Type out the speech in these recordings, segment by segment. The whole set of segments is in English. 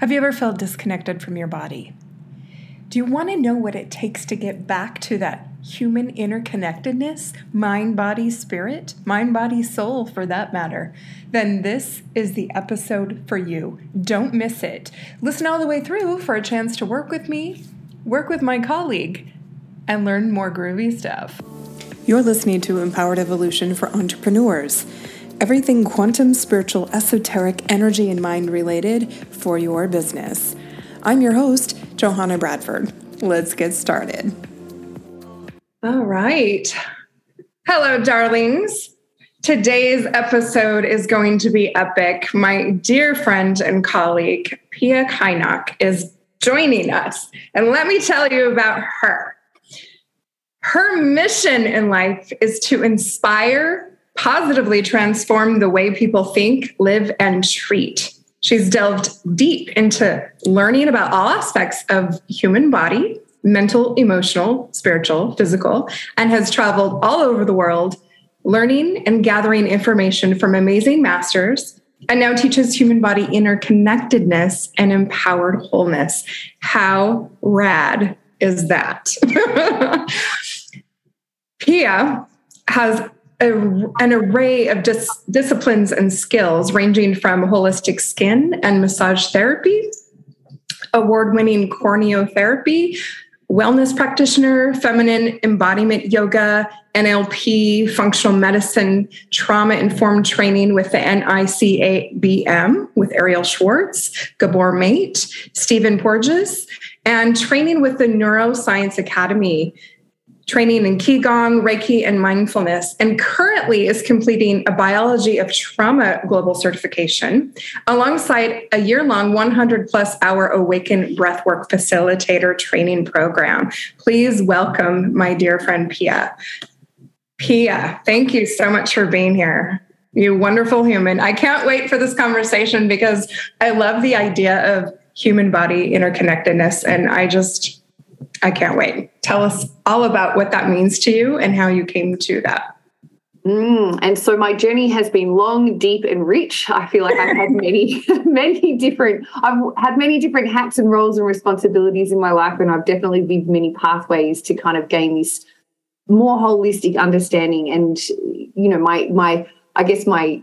Have you ever felt disconnected from your body? Do you want to know what it takes to get back to that human interconnectedness, mind, body, spirit, mind, body, soul, for that matter? Then this is the episode for you. Don't miss it. Listen all the way through for a chance to work with me, work with my colleague, and learn more groovy stuff. You're listening to Empowered Evolution for Entrepreneurs everything quantum, spiritual, esoteric, energy, and mind related for your business. I'm your host, Johanna Bradford. Let's get started. All right. Hello, darlings. Today's episode is going to be epic. My dear friend and colleague, Pia Kynoch, is joining us. And let me tell you about her. Her mission in life is to inspire positively transform the way people think, live, and treat. She's delved deep into learning about all aspects of human body, mental, emotional, spiritual, physical, and has traveled all over the world learning and gathering information from amazing masters and now teaches human body interconnectedness and empowered wholeness. How rad is that? Pia has a, an array of dis- disciplines and skills ranging from holistic skin and massage therapy, award winning corneotherapy, wellness practitioner, feminine embodiment yoga, NLP, functional medicine, trauma informed training with the NICABM with Arielle Schwartz, Gabor Mate, Stephen Porges, and training with the Neuroscience Academy training in Qigong, Reiki, and mindfulness, and currently is completing a biology of trauma global certification alongside a year long 100 plus hour Awaken Breathwork Facilitator training program. Please welcome my dear friend Pia. Pia, thank you so much for being here. You wonderful human. I can't wait for this conversation because I love the idea of human body interconnectedness. And I just, I can't wait. Tell us all about what that means to you and how you came to that. Mm, and so my journey has been long, deep, and rich. I feel like I've had many, many different. I've had many different hats and roles and responsibilities in my life, and I've definitely lived many pathways to kind of gain this more holistic understanding. And you know, my my I guess my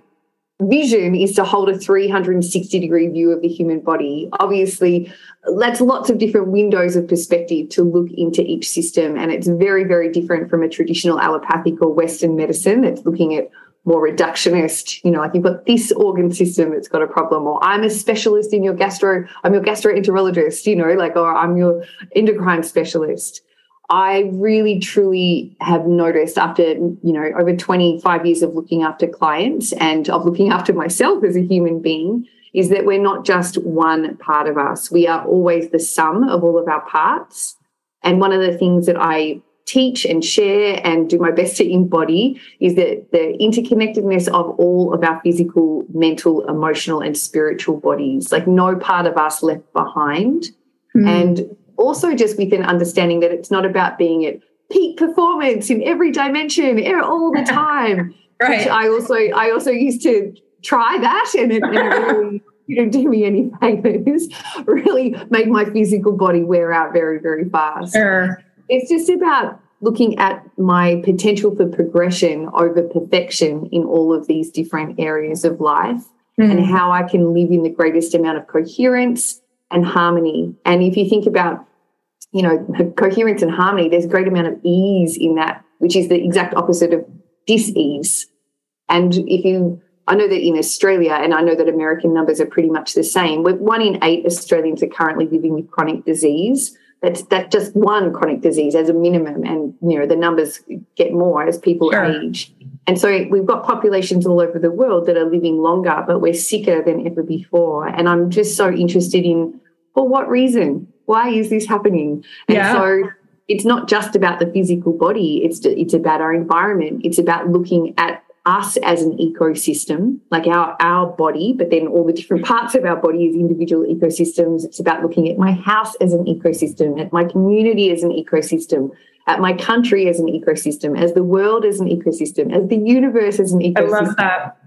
vision is to hold a 360 degree view of the human body. Obviously, that's lots of different windows of perspective to look into each system. And it's very, very different from a traditional allopathic or Western medicine that's looking at more reductionist, you know, like you've got this organ system that's got a problem, or I'm a specialist in your gastro, I'm your gastroenterologist, you know, like, or I'm your endocrine specialist. I really truly have noticed after, you know, over 25 years of looking after clients and of looking after myself as a human being, is that we're not just one part of us. We are always the sum of all of our parts. And one of the things that I teach and share and do my best to embody is that the interconnectedness of all of our physical, mental, emotional, and spiritual bodies, like no part of us left behind. Mm. And also just with an understanding that it's not about being at peak performance in every dimension all the time. right. I also I also used to try that and it, and it really didn't do me any favors. Really make my physical body wear out very, very fast. Sure. It's just about looking at my potential for progression over perfection in all of these different areas of life mm. and how I can live in the greatest amount of coherence and harmony. And if you think about, you know, coherence and harmony, there's a great amount of ease in that, which is the exact opposite of dis-ease. And if you, I know that in Australia, and I know that American numbers are pretty much the same. One in eight Australians are currently living with chronic disease. That's that just one chronic disease as a minimum, and you know the numbers get more as people sure. age. And so we've got populations all over the world that are living longer, but we're sicker than ever before. And I'm just so interested in for what reason? Why is this happening? And yeah. so it's not just about the physical body, it's it's about our environment. It's about looking at us as an ecosystem, like our, our body, but then all the different parts of our body as individual ecosystems. It's about looking at my house as an ecosystem, at my community as an ecosystem, at my country as an ecosystem, as the world as an ecosystem, as the universe as an ecosystem. I love that.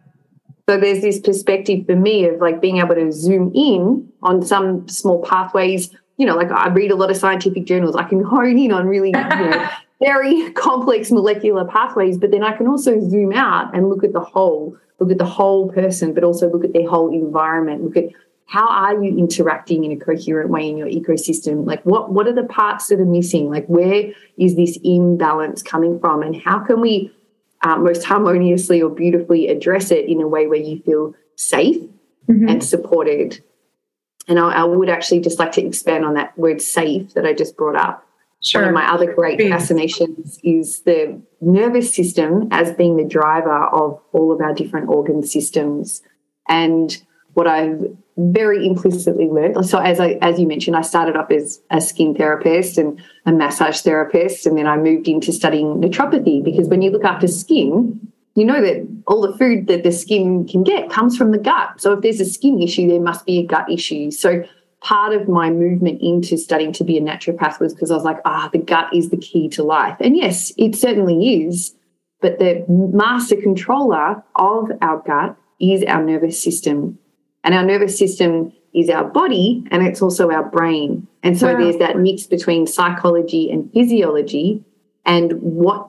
So there's this perspective for me of like being able to zoom in on some small pathways. You know, like I read a lot of scientific journals. I can hone in on really, you know, very complex molecular pathways, but then I can also zoom out and look at the whole, look at the whole person, but also look at their whole environment, look at how are you interacting in a coherent way in your ecosystem like what what are the parts that are missing like where is this imbalance coming from and how can we uh, most harmoniously or beautifully address it in a way where you feel safe mm-hmm. and supported and I, I, would actually just like to expand on that word safe that i just brought up Sure. One of my other great Please. fascinations is the nervous system as being the driver of all of our different organ systems. And what I've very implicitly learned. So as I as you mentioned, I started off as a skin therapist and a massage therapist, and then I moved into studying naturopathy because when you look after skin, you know that all the food that the skin can get comes from the gut. So if there's a skin issue, there must be a gut issue. So part of my movement into studying to be a naturopath was because I was like, ah, the gut is the key to life. And yes, it certainly is. But the master controller of our gut is our nervous system. And our nervous system is our body and it's also our brain. And so wow. there's that mix between psychology and physiology and what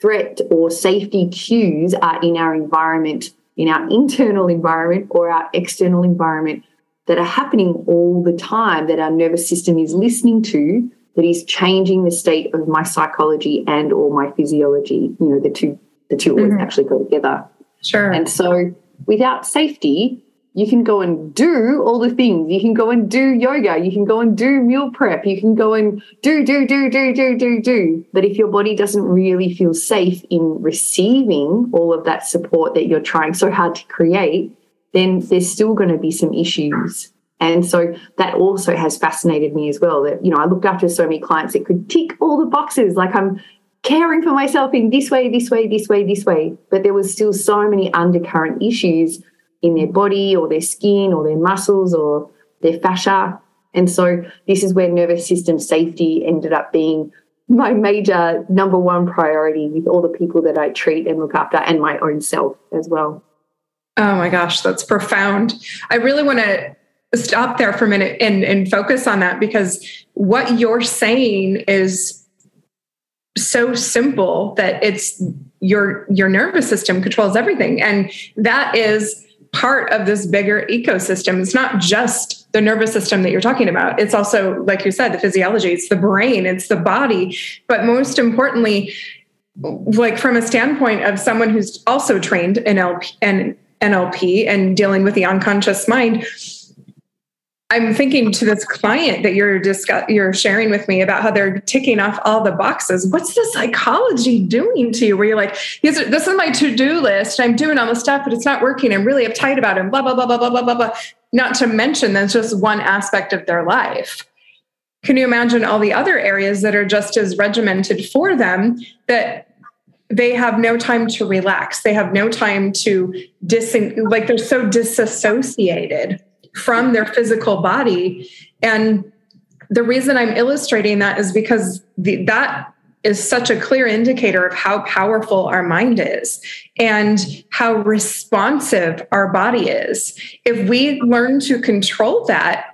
threat or safety cues are in our environment, in our internal environment or our external environment that are happening all the time that our nervous system is listening to that is changing the state of my psychology and or my physiology. You know, the two the 2 always mm-hmm. actually go together. Sure. And so without safety, you can go and do all the things. You can go and do yoga. You can go and do meal prep. You can go and do, do, do, do, do, do, do. But if your body doesn't really feel safe in receiving all of that support that you're trying so hard to create, then there's still going to be some issues. And so that also has fascinated me as well. That, you know, I looked after so many clients that could tick all the boxes. Like I'm caring for myself in this way, this way, this way, this way. But there was still so many undercurrent issues in their body or their skin or their muscles or their fascia. And so this is where nervous system safety ended up being my major number one priority with all the people that I treat and look after and my own self as well. Oh my gosh, that's profound. I really want to stop there for a minute and, and focus on that because what you're saying is so simple that it's your your nervous system controls everything. And that is part of this bigger ecosystem. It's not just the nervous system that you're talking about. It's also like you said the physiology. It's the brain. It's the body. But most importantly like from a standpoint of someone who's also trained in LP and NLP and dealing with the unconscious mind I'm thinking to this client that you're discuss, you're sharing with me about how they're ticking off all the boxes. What's the psychology doing to you? Where you're like, this is my to do list. I'm doing all the stuff, but it's not working. I'm really uptight about it. Blah blah blah blah blah blah blah blah. Not to mention that's just one aspect of their life. Can you imagine all the other areas that are just as regimented for them that they have no time to relax. They have no time to dis like they're so disassociated from their physical body. And the reason I'm illustrating that is because the, that is such a clear indicator of how powerful our mind is and how responsive our body is. If we learn to control that,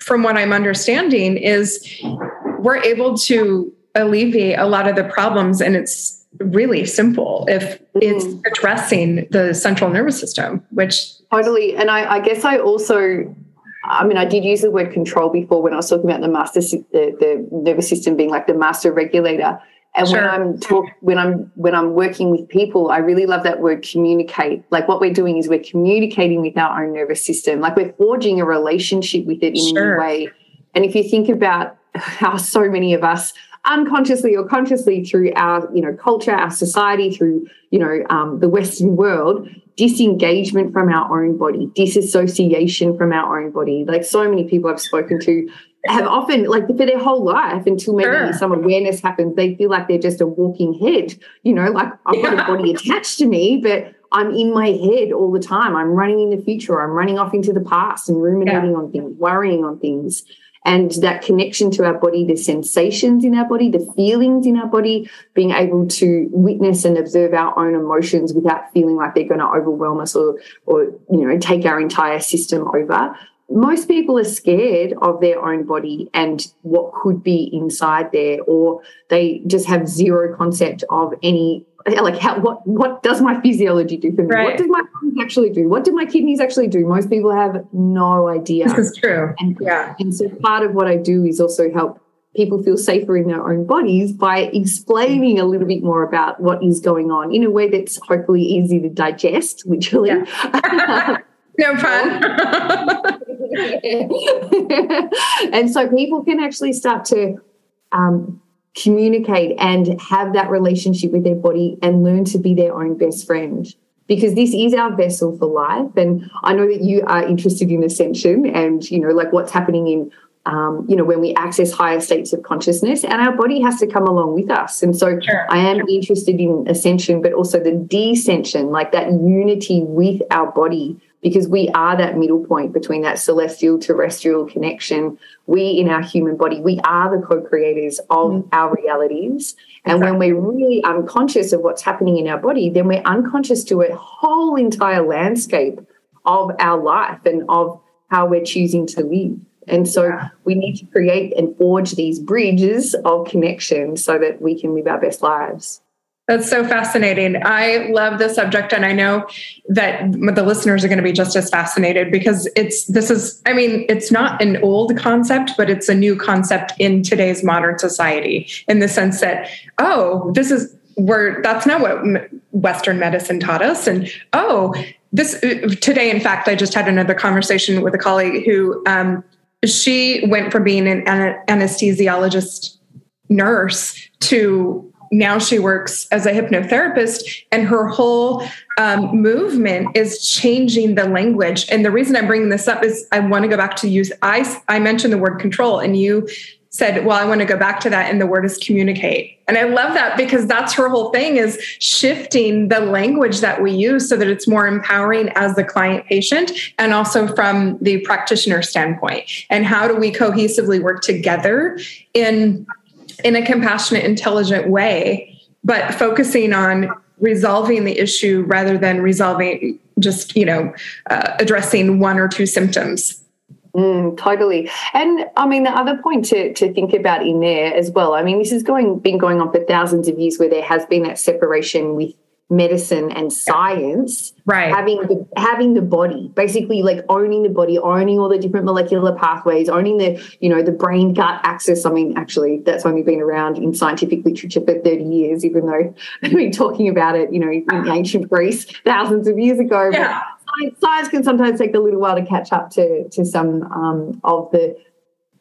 from what I'm understanding, is we're able to alleviate a lot of the problems and it's really simple if it's mm. addressing the central nervous system which totally and I, I, guess i also i mean i did use the word control before when i was talking about the master the, the nervous system being like the master regulator and sure. when i'm talk when i'm when i'm working with people i really love that word communicate like what we're doing is we're communicating with our own nervous system like we're forging a relationship with it in sure. a new way and if you think about how so many of us unconsciously or consciously through our you know culture our society through you know um, the western world disengagement from our own body disassociation from our own body. Like so many people i've spoken to have often like for their whole life until maybe sure. some awareness happens they feel like they're just a walking head you know like i've got a body attached to me but i'm in my head all the time. I'm running in the future. I'm running off into the past and ruminating yeah. on things worrying on things and that connection to our body, the sensations in our body, the feelings in our body, being able to witness and observe our own emotions without feeling like they're going to overwhelm us or, or you know, take our entire system over. Most people are scared of their own body and what could be inside there, or they just have zero concept of any like how what what does my physiology do for me? Right. What does my lungs actually do? What do my kidneys actually do? Most people have no idea. This is true. And yeah. And so part of what I do is also help people feel safer in their own bodies by explaining a little bit more about what is going on in a way that's hopefully easy to digest, literally. Yeah. no fun. and so people can actually start to um, communicate and have that relationship with their body and learn to be their own best friend. Because this is our vessel for life. And i know that you are interested in ascension and you know like what's happening in um, you know when we access higher states of consciousness. And our body has to come along with us. And so sure. i am interested in ascension but also the descension like that unity with our body because we are that middle point between that celestial terrestrial connection. We, in our human body, we are the co creators of mm. our realities. And exactly. when we're really unconscious of what's happening in our body, then we're unconscious to a whole entire landscape of our life and of how we're choosing to live. And so yeah. we need to create and forge these bridges of connection so that we can live our best lives. That's so fascinating. I love the subject, and I know that the listeners are going to be just as fascinated because it's this is, I mean, it's not an old concept, but it's a new concept in today's modern society in the sense that, oh, this is where that's not what Western medicine taught us. And oh, this today, in fact, I just had another conversation with a colleague who um, she went from being an anesthesiologist nurse to now she works as a hypnotherapist and her whole um, movement is changing the language. And the reason i'm bringing this up is i want to go back to use i i mentioned the word control and you said well i want to go back to that and the word is communicate. And i love that because that's her whole thing is shifting the language that we use so that it's more empowering as the client patient and also from the practitioner standpoint. And how do we cohesively work together in in a compassionate, intelligent way, but focusing on resolving the issue rather than resolving just, you know, uh, addressing one or two symptoms. Mm, totally. And I mean, the other point to, to think about in there as well, I mean, this has going been going on for thousands of years where there has been that separation with medicine and science right. having the having the body basically like owning the body owning all the different molecular pathways owning the you know the brain gut axis i mean actually that's only been around in scientific literature for 30 years even though i've been talking about it you know in ancient greece thousands of years ago yeah. but science can sometimes take a little while to catch up to to some um, of the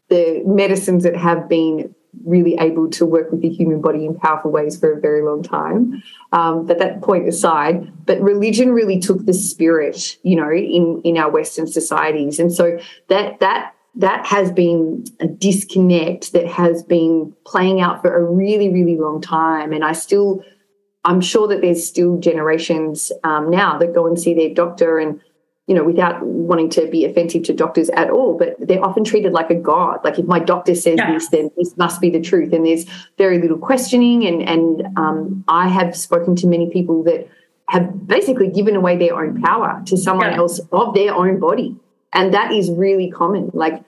the medicines that have been really able to work with the human body in powerful ways for a very long time. Um, but that point aside, but religion really took the spirit, you know, in in our Western societies, and so that that that has been a disconnect that has been playing out for a really really long time, and I still. I'm sure that there's still generations um, now that go and see their doctor and you know, without wanting to be offensive to doctors at all, but they're often treated like a god. Like if my doctor says yeah. this, then this must be the truth. And there's very little questioning. And and um, I have spoken to many people that have basically given away their own power to someone yeah. else of their own body, and that is really common. Like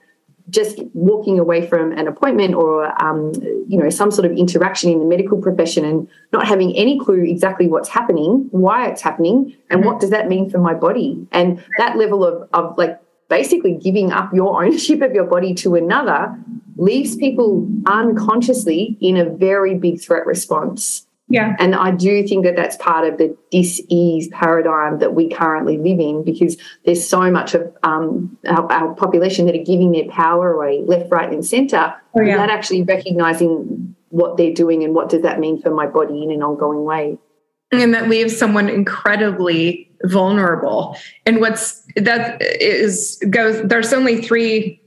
just walking away from an appointment or um, you know some sort of interaction in the medical profession and not having any clue exactly what's happening why it's happening and mm-hmm. what does that mean for my body and that level of, of like basically giving up your ownership of your body to another leaves people unconsciously in a very big threat response yeah. And I do think that that's part of the dis-ease paradigm that we currently live in because there's so much of um, our, our, population that are giving their power away left, right, and centre oh, yeah. without actually recognising what they're doing and what does that mean for my body in an ongoing way. And that leaves someone incredibly vulnerable. And what's that is goes, there's only three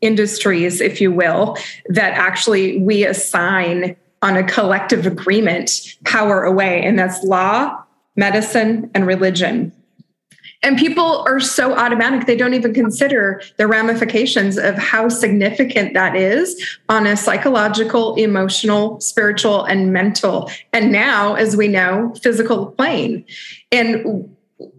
industries, if you will, that actually we assign on a collective agreement power away, and that's law, medicine, and religion. And people are so automatic, they don't even consider the ramifications of how significant that is on a psychological, emotional, spiritual, and mental, and now, as we know, physical plane. And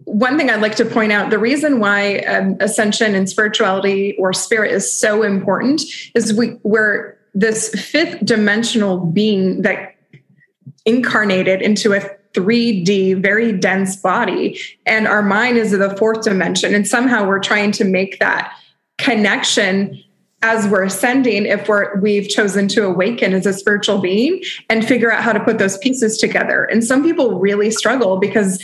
one thing I'd like to point out the reason why um, ascension and spirituality or spirit is so important is we, we're this fifth dimensional being that incarnated into a 3D, very dense body. And our mind is the fourth dimension. And somehow we're trying to make that connection as we're ascending if we're we've chosen to awaken as a spiritual being and figure out how to put those pieces together and some people really struggle because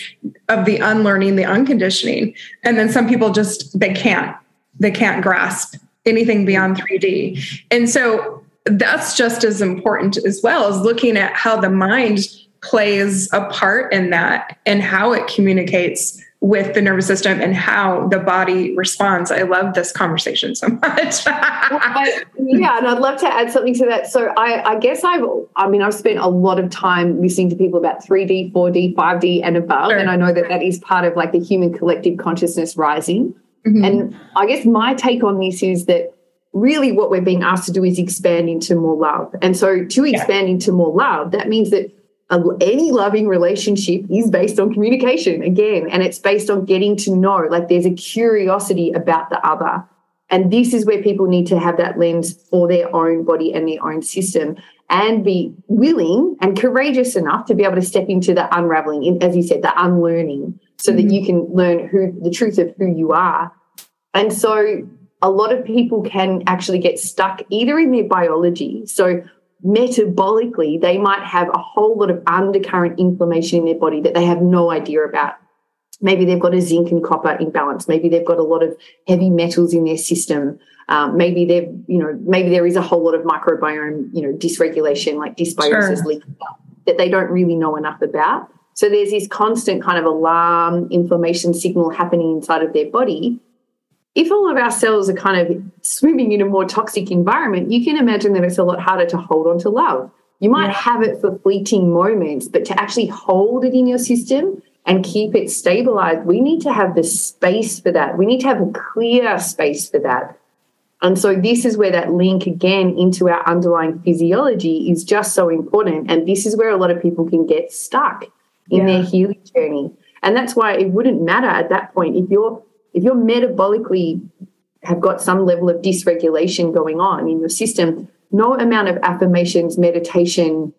of the unlearning the unconditioning and then some people just they can't they can't grasp anything beyond 3d and so that's just as important as well as looking at how the mind plays a part in that and how it communicates with the nervous system and how the body responds. I love this conversation so much. I, yeah, and I'd love to add something to that. So I, I, guess I've, I mean, I've spent a lot of time listening to people about 3D, 4D, 5D, and above, sure. and I know that that is part of like the human collective consciousness rising. Mm-hmm. And I guess my take on this is that really what we're being asked to do is expand into more love. And so to expand yeah. into more love, that means that any loving relationship is based on communication again and it's based on getting to know like there's a curiosity about the other and this is where people need to have that lens for their own body and their own system and be willing and courageous enough to be able to step into the unraveling as you said the unlearning so mm-hmm. that you can learn who the truth of who you are and so a lot of people can actually get stuck either in their biology so metabolically, they might have a whole lot of undercurrent inflammation in their body that they have no idea about. Maybe they've got a zinc and copper imbalance. Maybe they've got a lot of heavy metals in their system. Um, maybe they've, you know, maybe there is a whole lot of microbiome, you know, dysregulation, like dysbiosis sure. leaking that they don't really know enough about. So there's this constant kind of alarm inflammation signal happening inside of their body if all of our cells are kind of swimming in a more toxic environment, you can imagine that it's a lot harder to hold on to love. You might yeah. have it for fleeting moments, but to actually hold it in your system and keep it stabilized, we need to have the space for that. We need to have a clear space for that. And so, this is where that link again into our underlying physiology is just so important. And this is where a lot of people can get stuck in yeah. their healing journey. And that's why it wouldn't matter at that point if you're if you're metabolically have got some level of dysregulation going on in your system, no amount of affirmations, meditation,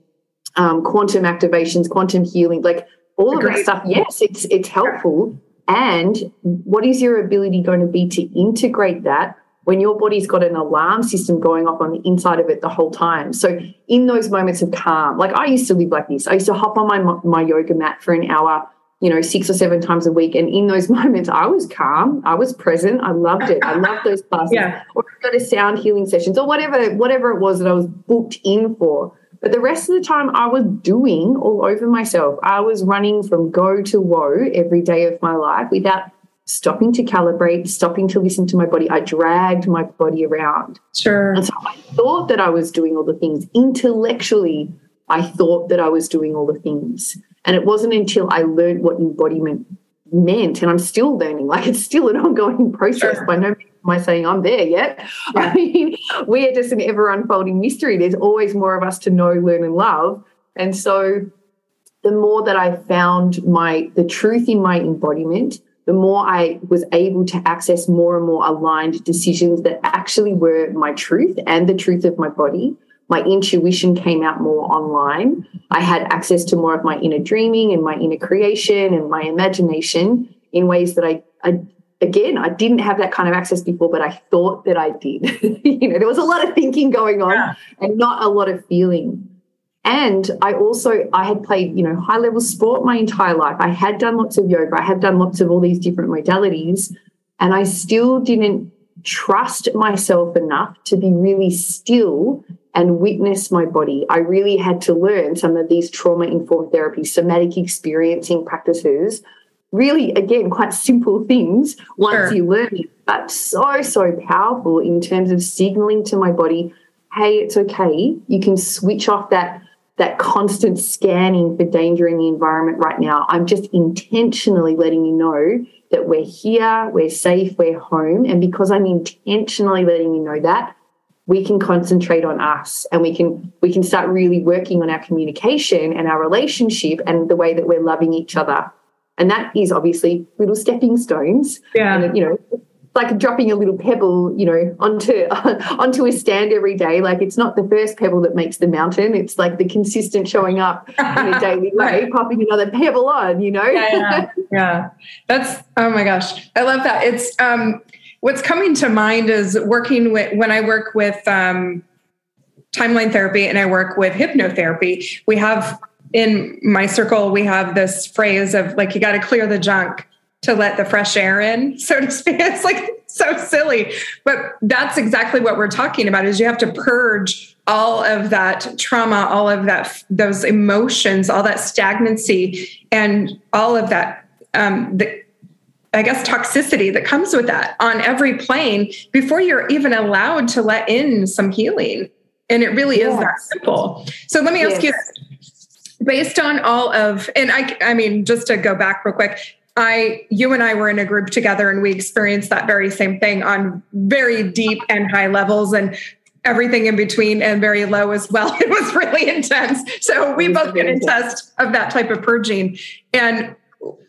um, quantum activations, quantum healing, like all Agreed. of that stuff, yes, it's it's helpful. And what is your ability going to be to integrate that when your body's got an alarm system going off on the inside of it the whole time? So in those moments of calm, like I used to live like this. I used to hop on my my yoga mat for an hour you know, six or seven times a week. And in those moments, I was calm, I was present, I loved it. I loved those classes. Yeah. Or go to sound healing sessions or whatever, whatever it was that I was booked in for. But the rest of the time, I was doing all over myself. I was running from go to woe every day of my life without stopping to calibrate, stopping to listen to my body. I dragged my body around. Sure. And so I thought that I was doing all the things. Intellectually, I thought that I was doing all the things. And it wasn't until I learned what embodiment meant, and I'm still learning, like it's still an ongoing process. Sure. By no means am I saying I'm there yet. Yeah. I mean, we are just an ever unfolding mystery. There's always more of us to know, learn, and love. And so the more that I found my the truth in my embodiment, the more I was able to access more and more aligned decisions that actually were my truth and the truth of my body my intuition came out more online. I had access to more of my inner dreaming and my inner creation and my imagination in ways that I, I again, I didn't have that kind of access before, but I thought that I did. you know, there was a lot of thinking going on yeah. and not a lot of feeling. And I also I had played, you know, high level sport my entire life. I had done lots of yoga. I had done lots of all these different modalities, and I still didn't trust myself enough to be really still and witness my body. I really had to learn some of these trauma informed therapies, somatic experiencing practices. Really, again, quite simple things once sure. you learn it, but so, so powerful in terms of signaling to my body, hey, it's okay. You can switch off that that constant scanning for danger in the environment right now. I'm just intentionally letting you know that we're here, we're safe, we're home. And because I'm intentionally letting you know that, we can concentrate on us and we can we can start really working on our communication and our relationship and the way that we're loving each other. And that is obviously little stepping stones. Yeah. And, you know, like dropping a little pebble, you know, onto onto a stand every day. Like it's not the first pebble that makes the mountain. It's like the consistent showing up in a daily way, popping another pebble on. You know. Yeah, yeah, yeah. That's oh my gosh, I love that. It's um, what's coming to mind is working with when I work with um, timeline therapy and I work with hypnotherapy. We have in my circle we have this phrase of like you got to clear the junk to let the fresh air in, so to speak. It's like so silly, but that's exactly what we're talking about is you have to purge all of that trauma, all of that those emotions, all that stagnancy and all of that um, the, I guess toxicity that comes with that on every plane before you're even allowed to let in some healing. And it really yes. is that simple. So let me ask you based on all of and I I mean just to go back real quick, I, you and I were in a group together and we experienced that very same thing on very deep and high levels and everything in between and very low as well. It was really intense. So we both get a test of that type of purging. And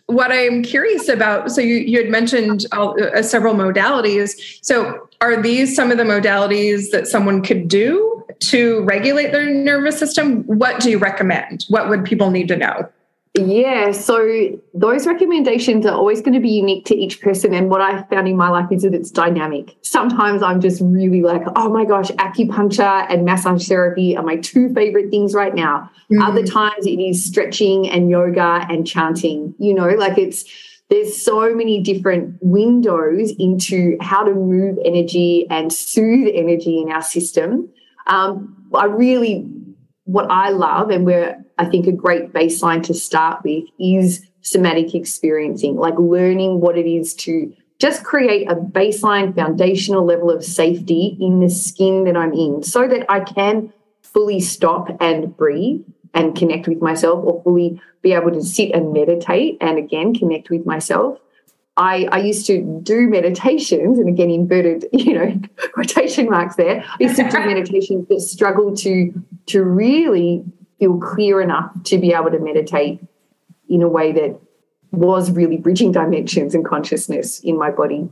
what I'm curious about, so you, you had mentioned uh, several modalities. So are these some of the modalities that someone could do to regulate their nervous system? What do you recommend? What would people need to know? Yeah, so those recommendations are always going to be unique to each person. And what I found in my life is that it's dynamic. Sometimes I'm just really like, oh my gosh, acupuncture and massage therapy are my two favorite things right now. Mm-hmm. Other times it is stretching and yoga and chanting, you know, like it's, there's so many different windows into how to move energy and soothe energy in our system. Um, I really, what I love and where I think a great baseline to start with is somatic experiencing, like learning what it is to just create a baseline foundational level of safety in the skin that I'm in so that I can fully stop and breathe and connect with myself or fully be able to sit and meditate and again connect with myself. I, I used to do meditations and again inverted, you know, quotation marks there. I used to do meditations that struggled to to really feel clear enough to be able to meditate in a way that was really bridging dimensions and consciousness in my body.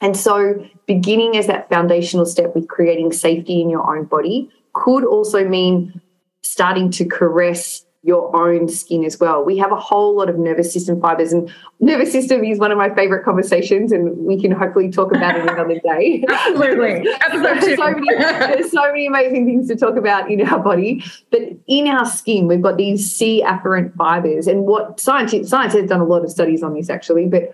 And so, beginning as that foundational step with creating safety in your own body could also mean starting to caress your own skin as well. We have a whole lot of nervous system fibers, and nervous system is one of my favorite conversations, and we can hopefully talk about it another day. Absolutely. there's, so many, there's so many amazing things to talk about in our body, but in our skin, we've got these C afferent fibers, and what science science has done a lot of studies on this actually, but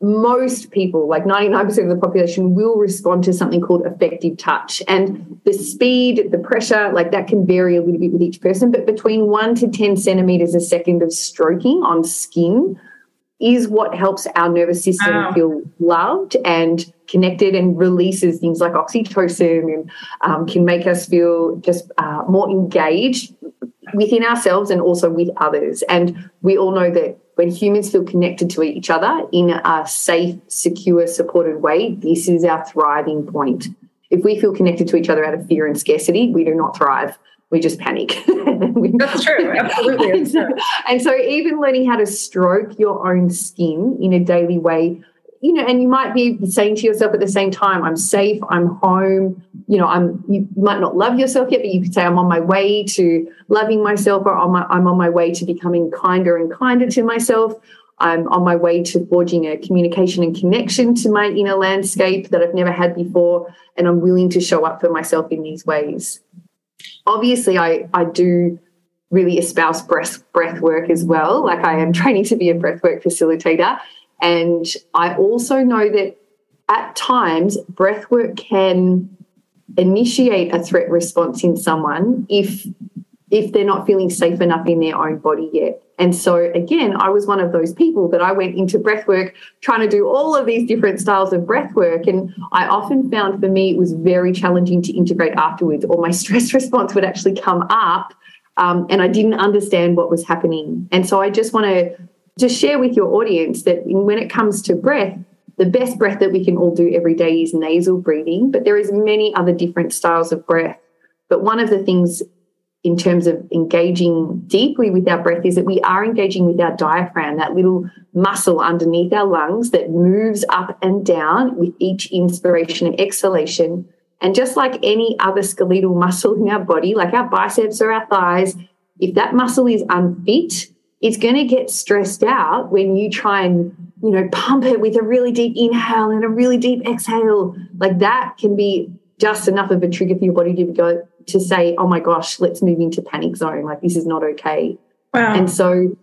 most people, like 99% of the population, will respond to something called affective touch. And the speed, the pressure, like that can vary a little bit with each person, but between one to 10 centimeters a second of stroking on skin is what helps our nervous system wow. feel loved and connected and releases things like oxytocin and um, can make us feel just uh, more engaged within ourselves and also with others. And we all know that when humans feel connected to each other in a safe, secure, supported way, this is our thriving point. If we feel connected to each other out of fear and scarcity, we do not thrive. We just panic. That's true. Absolutely. and, so, and so, even learning how to stroke your own skin in a daily way you know, and you might be saying to yourself at the same time, I'm safe, I'm home, you know, I'm you might not love yourself yet, but you could say I'm on my way to loving myself or I'm, I'm on my way to becoming kinder and kinder to myself. I'm on my way to forging a communication and connection to my inner landscape that I've never had before. And I'm willing to show up for myself in these ways. Obviously, I, I do really espouse breath, breath work as well. Like I am training to be a breath work facilitator. And I also know that at times breath work can initiate a threat response in someone if if they're not feeling safe enough in their own body yet. And so again, I was one of those people that I went into breath work trying to do all of these different styles of breath work. And I often found for me it was very challenging to integrate afterwards, or my stress response would actually come up um, and I didn't understand what was happening. And so I just want to just share with your audience that when it comes to breath, the best breath that we can all do every day is nasal breathing, but there is many other different styles of breath. But one of the things in terms of engaging deeply with our breath is that we are engaging with our diaphragm, that little muscle underneath our lungs that moves up and down with each inspiration and exhalation. And just like any other skeletal muscle in our body, like our biceps or our thighs, if that muscle is unfit, it's going to get stressed out when you try and you know pump it with a really deep inhale and a really deep exhale. Like that can be just enough of a trigger for your body to go to say oh my gosh let's move into panic zone. Like this is not okay. Wow. and so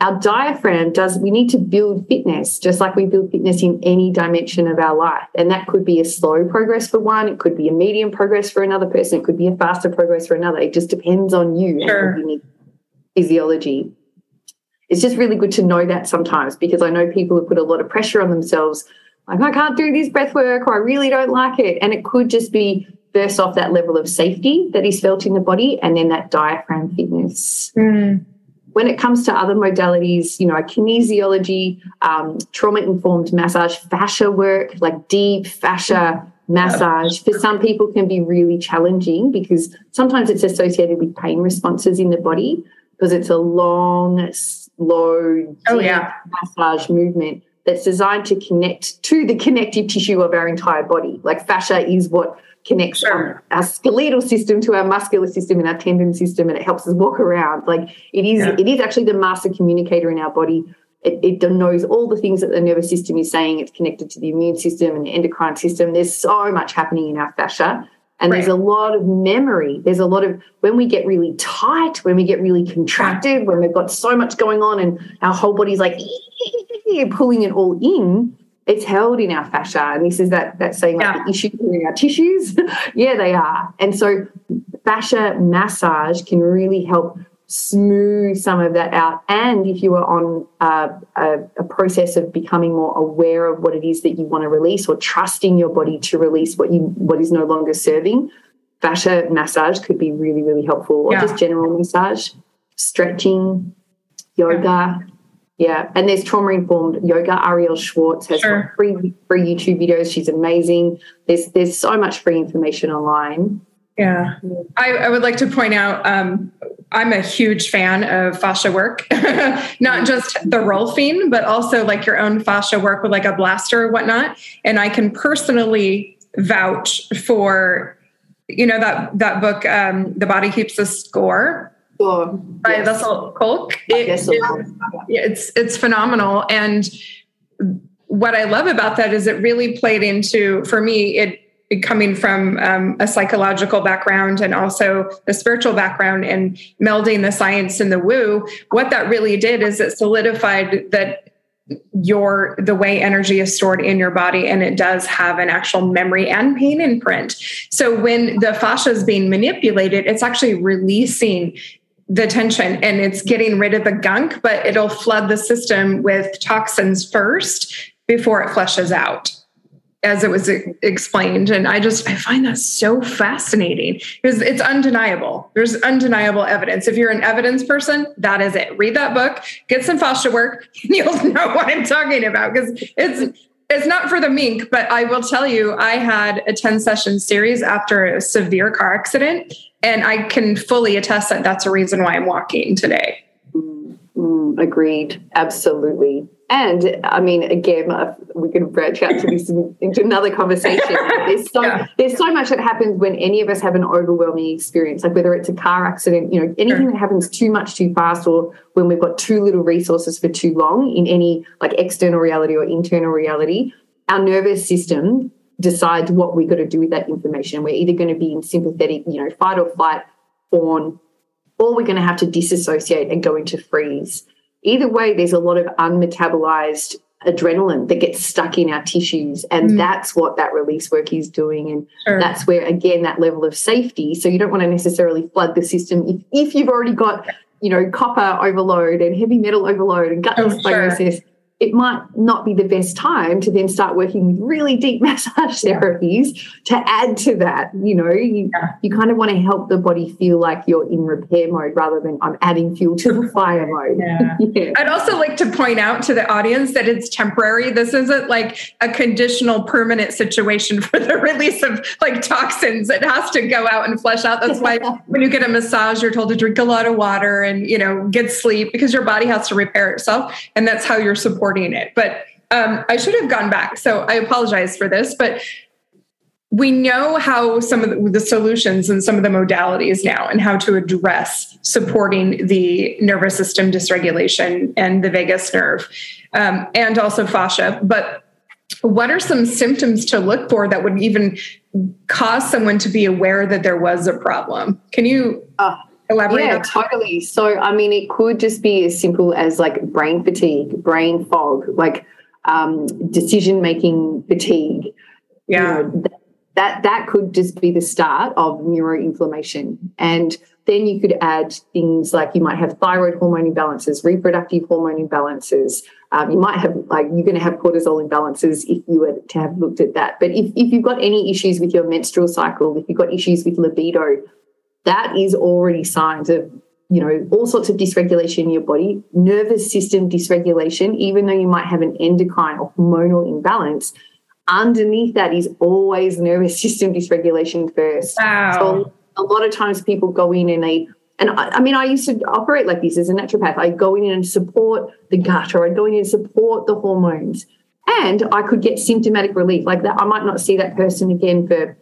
our diaphragm does we need to build fitness just like we build fitness in any dimension of our life. And that could be a slow progress for one it could be a medium progress for another person it could be a faster progress for another. It just depends on you sure. and your unique physiology it's just really good to know that sometimes because I know people have put a lot of pressure on themselves, like, I can't do this breath work or I really don't like it. And it could just be first off that level of safety that is felt in the body and then that diaphragm fitness. Mm. When it comes to other modalities, you know, kinesiology, um, trauma informed massage, fascia work, like deep fascia massage for some people can be really challenging because sometimes it's associated with pain responses in the body because it's a long, slow, oh, yeah. massage movement that's designed to connect to the connective tissue of our entire body. Like fascia is what connects sure. our skeletal system to our muscular system and our tendon system, and it helps us walk around. Like it is, yeah. it is actually the master communicator in our body. It, it, knows all the things that the nervous system is saying. It's connected to the immune system and the endocrine system. There's so much happening in our fascia. And right. there's a lot of memory. There's a lot of when we get really tight, when we get really contracted, when we've got so much going on and our whole body's like pulling it all in, it's held in our fascia. And this is that that saying like yeah. the issues in our tissues. yeah, they are. And so fascia massage can really help smooth some of that out. And if you are on a, a, a, process of becoming more aware of what it is that you want to release or trusting your body to release what you what is no longer serving, fascia massage could be really, really helpful. Or yeah. just general massage, stretching, yoga. Yeah. And there's trauma informed yoga. Arielle Schwartz has sure. free free YouTube videos. She's amazing. There's there's so much free information online. Yeah. I, I, would like to point out um, I'm a huge fan of fascia work, not just the Rolfing, but also like your own fascia work with like a blaster or whatnot. And I can personally vouch for, you know, that that book, um, The Body Keeps a Score. Oh, by yes. Bessel Kolk. It, it, it's it's phenomenal. And what I love about that is it really played into for me, it coming from um, a psychological background and also a spiritual background and melding the science and the woo what that really did is it solidified that your the way energy is stored in your body and it does have an actual memory and pain imprint. So when the fascia is being manipulated it's actually releasing the tension and it's getting rid of the gunk but it'll flood the system with toxins first before it flushes out as it was explained. And i just i find that so fascinating. Because it's undeniable. There's undeniable evidence. If you're an evidence person that is it. Read that book get some fascia work and you'll know what i'm talking about. Because it's it's not for the mink but i will tell you i had a 10 session series after a severe car accident and i can fully attest that that's a reason why i'm walking today. Mm, agreed. Absolutely and I mean, again, we can branch out to this into another conversation. There's so yeah. there's so much that happens when any of us have an overwhelming experience, like whether it's a car accident, you know, anything sure. that happens too much too fast, or when we've got too little resources for too long in any like external reality or internal reality. Our nervous system decides what we've got to do with that information. We're either going to be in sympathetic, you know, fight or flight, fawn, or we're going to have to disassociate and go into freeze either way, there's a lot of unmetabolized adrenaline that gets stuck in our tissues. And mm. that's what that release work is doing. And sure. that's where, again, that level of safety. So you don't want to necessarily flood the system if, if you've already got, you know, copper overload and heavy metal overload and gut oh, dysbiosis. It might not be the best time to then start working with really deep massage therapies to add to that. You know, you, yeah. you kind of want to help the body feel like you're in repair mode rather than I'm adding fuel to the fire mode. Yeah. yeah. I'd also like to point out to the audience that it's temporary. This isn't like a conditional permanent situation for the release of like toxins. It has to go out and flush out. That's why when you get a massage, you're told to drink a lot of water and, you know, get sleep because your body has to repair itself. And that's how you're supporting supporting it. But um, I should have gone back. So I apologize for this, but we know how some of the, the, solutions and some of the modalities now and how to address supporting the nervous system dysregulation and the vagus nerve um, and also fascia. But what are some symptoms to look for that would even cause someone to be aware that there was a problem? Can you uh, elaborate? Yeah, totally. So, I mean, it could just be as simple as like brain fatigue, brain fog, like um, decision making fatigue. Yeah. You know, that that could just be the start of neuroinflammation and then you could add things like you might have thyroid hormone imbalances reproductive hormone imbalances um, you might have like you're going to have cortisol imbalances if you were to have looked at that but if, if you've got any issues with your menstrual cycle if you've got issues with libido that is already signs of you know all sorts of dysregulation in your body nervous system dysregulation even though you might have an endocrine or hormonal imbalance underneath that is always nervous system dysregulation first. Wow. so a lot of times people go in and they and I, I, mean i used to operate like this as a naturopath. I go in and support the gut or i'd go in and support the hormones. And i could get symptomatic relief. Like that i might not see that person again for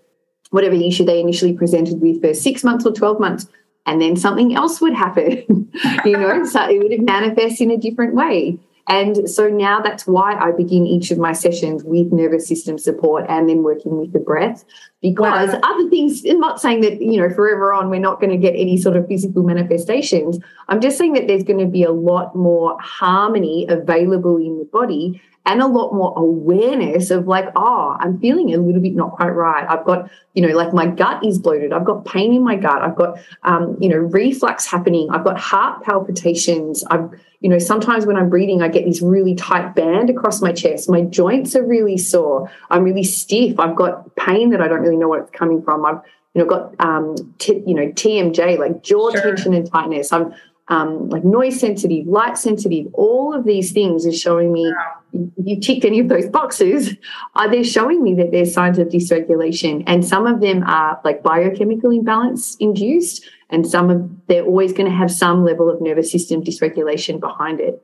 whatever issue they initially presented with for six months or 12 months. And then something else would happen, you know, so it would manifest in a different way. And so now that's why I begin each of my sessions with nervous system support and then working with the breath. Because wow. other things, I'm not saying that, you know, forever on we're not going to get any sort of physical manifestations. I'm just saying that there's going to be a lot more harmony available in the body and a lot more awareness of like, oh, I'm feeling a little bit not quite right. I've got, you know, like my gut is bloated. I've got pain in my gut. I've got, um, you know, reflux happening. I've got heart palpitations. I've, you know, sometimes when I'm breathing, I get this really tight band across my chest. My joints are really sore. I'm really stiff. I've got pain that I don't really know where it's coming from. I've, you know, got, um, t- you know, TMJ, like jaw sure. tension and tightness. I'm, um, like noise sensitive, light sensitive, all of these things are showing me if you ticked any of those boxes, are they showing me that there's signs of dysregulation? And some of them are like biochemical imbalance induced, and some of they're always going to have some level of nervous system dysregulation behind it.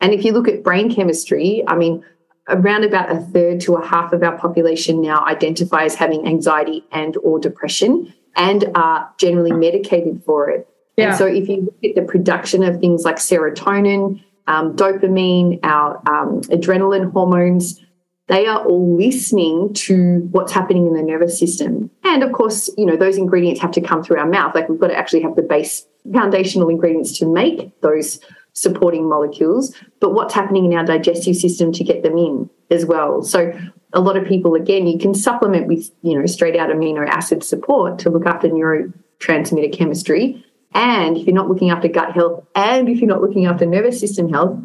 And if you look at brain chemistry, I mean, around about a third to a half of our population now identify as having anxiety and or depression and are generally medicated for it. Yeah. And so if you look at the production of things like serotonin, um, dopamine, our um, adrenaline hormones, they are all listening to what's happening in the nervous system. And of course, you know, those ingredients have to come through our mouth. Like we've got to actually have the base foundational ingredients to make those supporting molecules, but what's happening in our digestive system to get them in as well. So a lot of people, again, you can supplement with, you know, straight out amino acid support to look after neurotransmitter chemistry and if you're not looking after gut health and if you're not looking after nervous system health,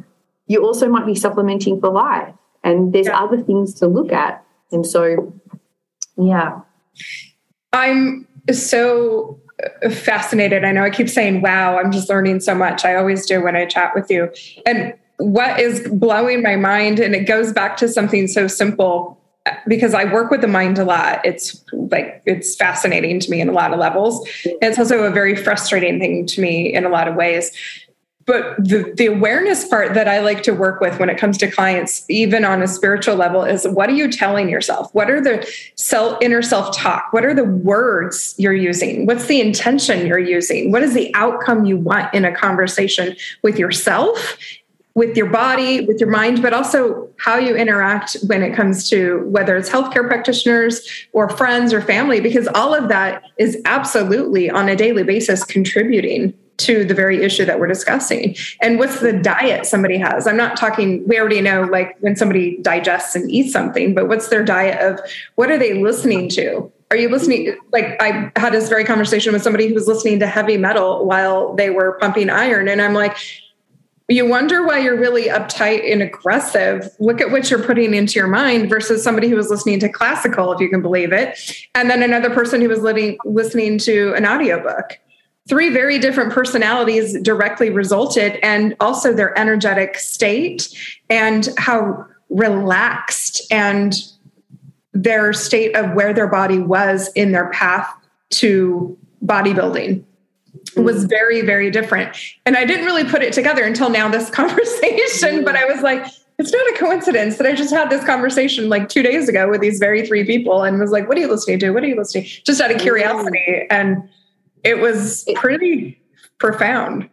you also might be supplementing for life. And there's yeah. other things to look at. And so, yeah. I'm so fascinated. I know I keep saying, wow, I'm just learning so much. I always do when I chat with you. And what is blowing my mind, and it goes back to something so simple because I work with the mind a lot, it's like it's fascinating to me in a lot of levels. It's also a very frustrating thing to me in a lot of ways. But the, the awareness part that I like to work with when it comes to clients, even on a spiritual level, is what are you telling yourself? What are the self inner self talk? What are the words you're using? What's the intention you're using? What is the outcome you want in a conversation with yourself with your body, with your mind, but also how you interact when it comes to whether it's healthcare practitioners or friends or family, because all of that is absolutely on a daily basis contributing to the very issue that we're discussing. And what's the diet somebody has? I'm not talking, we already know like when somebody digests and eats something, but what's their diet of what are they listening to? Are you listening? Like, I had this very conversation with somebody who was listening to heavy metal while they were pumping iron. And I'm like, you wonder why you're really uptight and aggressive. Look at what you're putting into your mind versus somebody who was listening to classical, if you can believe it, and then another person who was living, listening to an audiobook. Three very different personalities directly resulted, and also their energetic state and how relaxed and their state of where their body was in their path to bodybuilding was very very different. And i didn't really put it together until now this conversation but i was like it's not a coincidence that i just had this conversation like two days ago with these very three people and was like what are you listening to? What are you listening just out of curiosity. And it was pretty profound.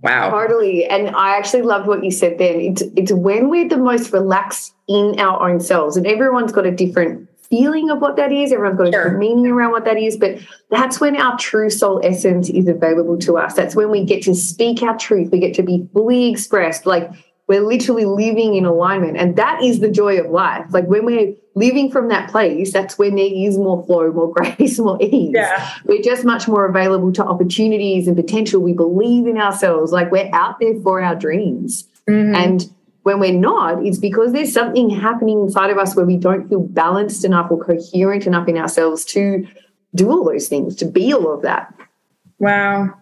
Wow. Totally. And i actually loved what you said then. It's it's when we're the most relaxed in our own selves and everyone's got a different feeling of what that is. Everyone's got a sure. different meaning around what that is. But that's when our true soul essence is available to us. That's when we get to speak our truth. We get to be fully expressed. Like we're literally living in alignment. And that is the joy of life. Like when we're living from that place, that's when there is more flow, more grace, more ease. Yeah. We're just much more available to opportunities and potential. We believe in ourselves. Like we're out there for our dreams. Mm-hmm. And when we're not, it's because there's something happening inside of us where we don't feel balanced enough or coherent enough in ourselves to do all those things, to be all of that. Wow.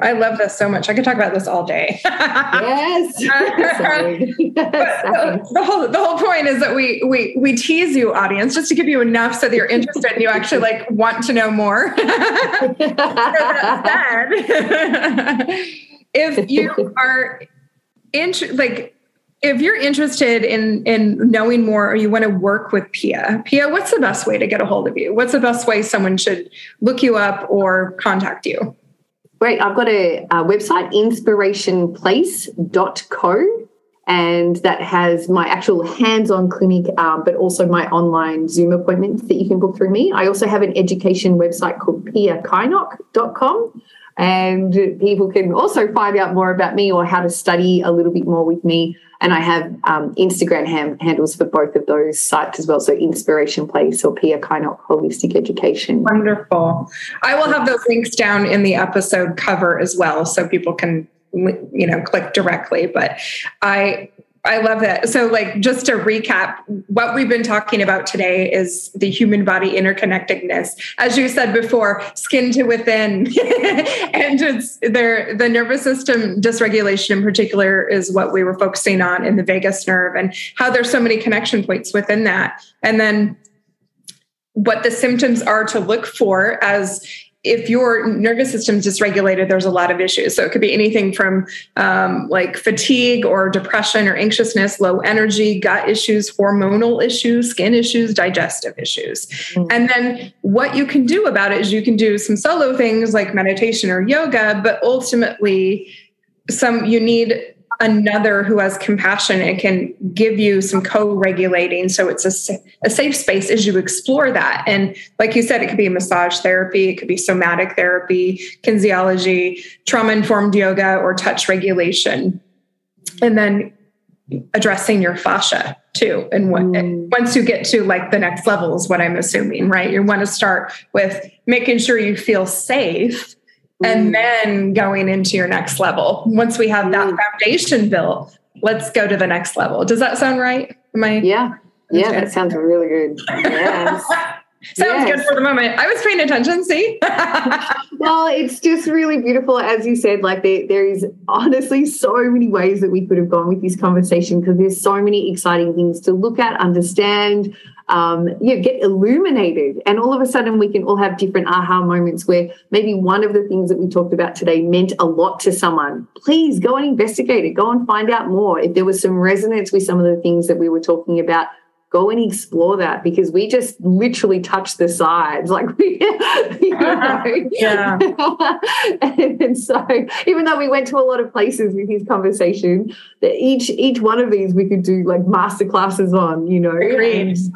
I love this so much. I could talk about this all day. yes. the, the, whole the whole point is that we we we tease you, audience, just to give you enough so that you're interested and you actually like want to know more. if you are int- like if you're interested in in knowing more or you want to work with Pia, Pia, what's the best way to get a hold of you? What's the best way someone should look you up or contact you? Great. I've got a, a website, inspirationplace.co, and that has my actual hands on clinic, um, but also my online Zoom appointments that you can book through me. I also have an education website called piakynoch.com and people can also find out more about me or how to study a little bit more with me. And I have um, Instagram ham- handles for both of those sites as well. So Inspiration Place or Pia Kynoch Holistic Education. Wonderful. I will have those links down in the episode cover as well, so people can you know click directly. But I I love that. So, like, just to recap, what we've been talking about today is the human body interconnectedness. As you said before, skin to within, and it's there. The nervous system dysregulation, in particular, is what we were focusing on in the vagus nerve, and how there's so many connection points within that. And then what the symptoms are to look for as if your nervous system is dysregulated, there's a lot of issues. So it could be anything from um, like fatigue or depression or anxiousness, low energy, gut issues, hormonal issues, skin issues, digestive issues. Mm-hmm. And then what you can do about it is you can do some solo things like meditation or yoga, but ultimately, some you need another who has compassion and can give you some co-regulating. So it's a, a safe space as you explore that. And like you said it could be massage therapy it could be somatic therapy kinesiology trauma informed yoga or touch regulation. And then addressing your fascia too and what, mm. once you get to like the next level is what i'm assuming right? You want to start with making sure you feel safe and mm. then going into your next level. Once we have that mm. foundation built, let's go to the next level. Does that sound right? Am I? Yeah. Yeah, that sounds really good. Yes. Sounds yes. good for the moment. I was paying attention. See? well, it's just really beautiful. As you said, like there, there is honestly so many ways that we could have gone with this conversation because there's so many exciting things to look at, understand, um, yeah, get illuminated. And all of a sudden, we can all have different aha moments where maybe one of the things that we talked about today meant a lot to someone. Please go and investigate it, go and find out more. If there was some resonance with some of the things that we were talking about, go and explore that because we just literally touch the sides. Like we you know? Yeah. And, and, so even though we went to a lot of places with his conversation that each each one of these we could do like master classes on you know?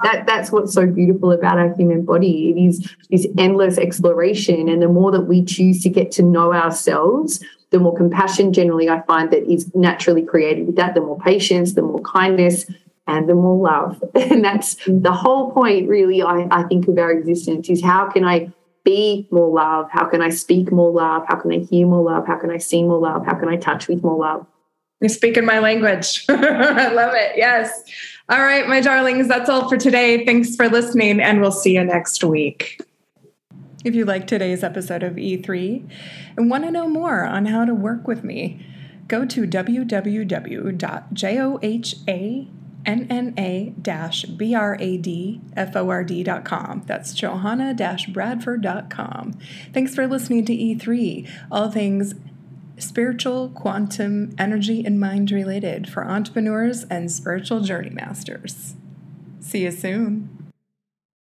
That that's what's so beautiful about our human body. It is this endless exploration. And the more that we choose to get to know ourselves the more compassion generally I find that is naturally created with that, the more patience, the more kindness, and the more love. And that's mm. the whole point, really, I, I think, of our existence is how can I be more love? How can I speak more love? How can I hear more love? How can I see more love? How can I touch with more love? You're speaking my language. I love it. Yes. All right, my darlings, that's all for today. Thanks for listening, and we'll see you next week. If you like today's episode of E3 and want to know more on how to work with me, go to www.johanna-bradford.com. That's johanna-bradford.com. Thanks for listening to E3, all things spiritual, quantum, energy, and mind related for entrepreneurs and spiritual journey masters. See you soon.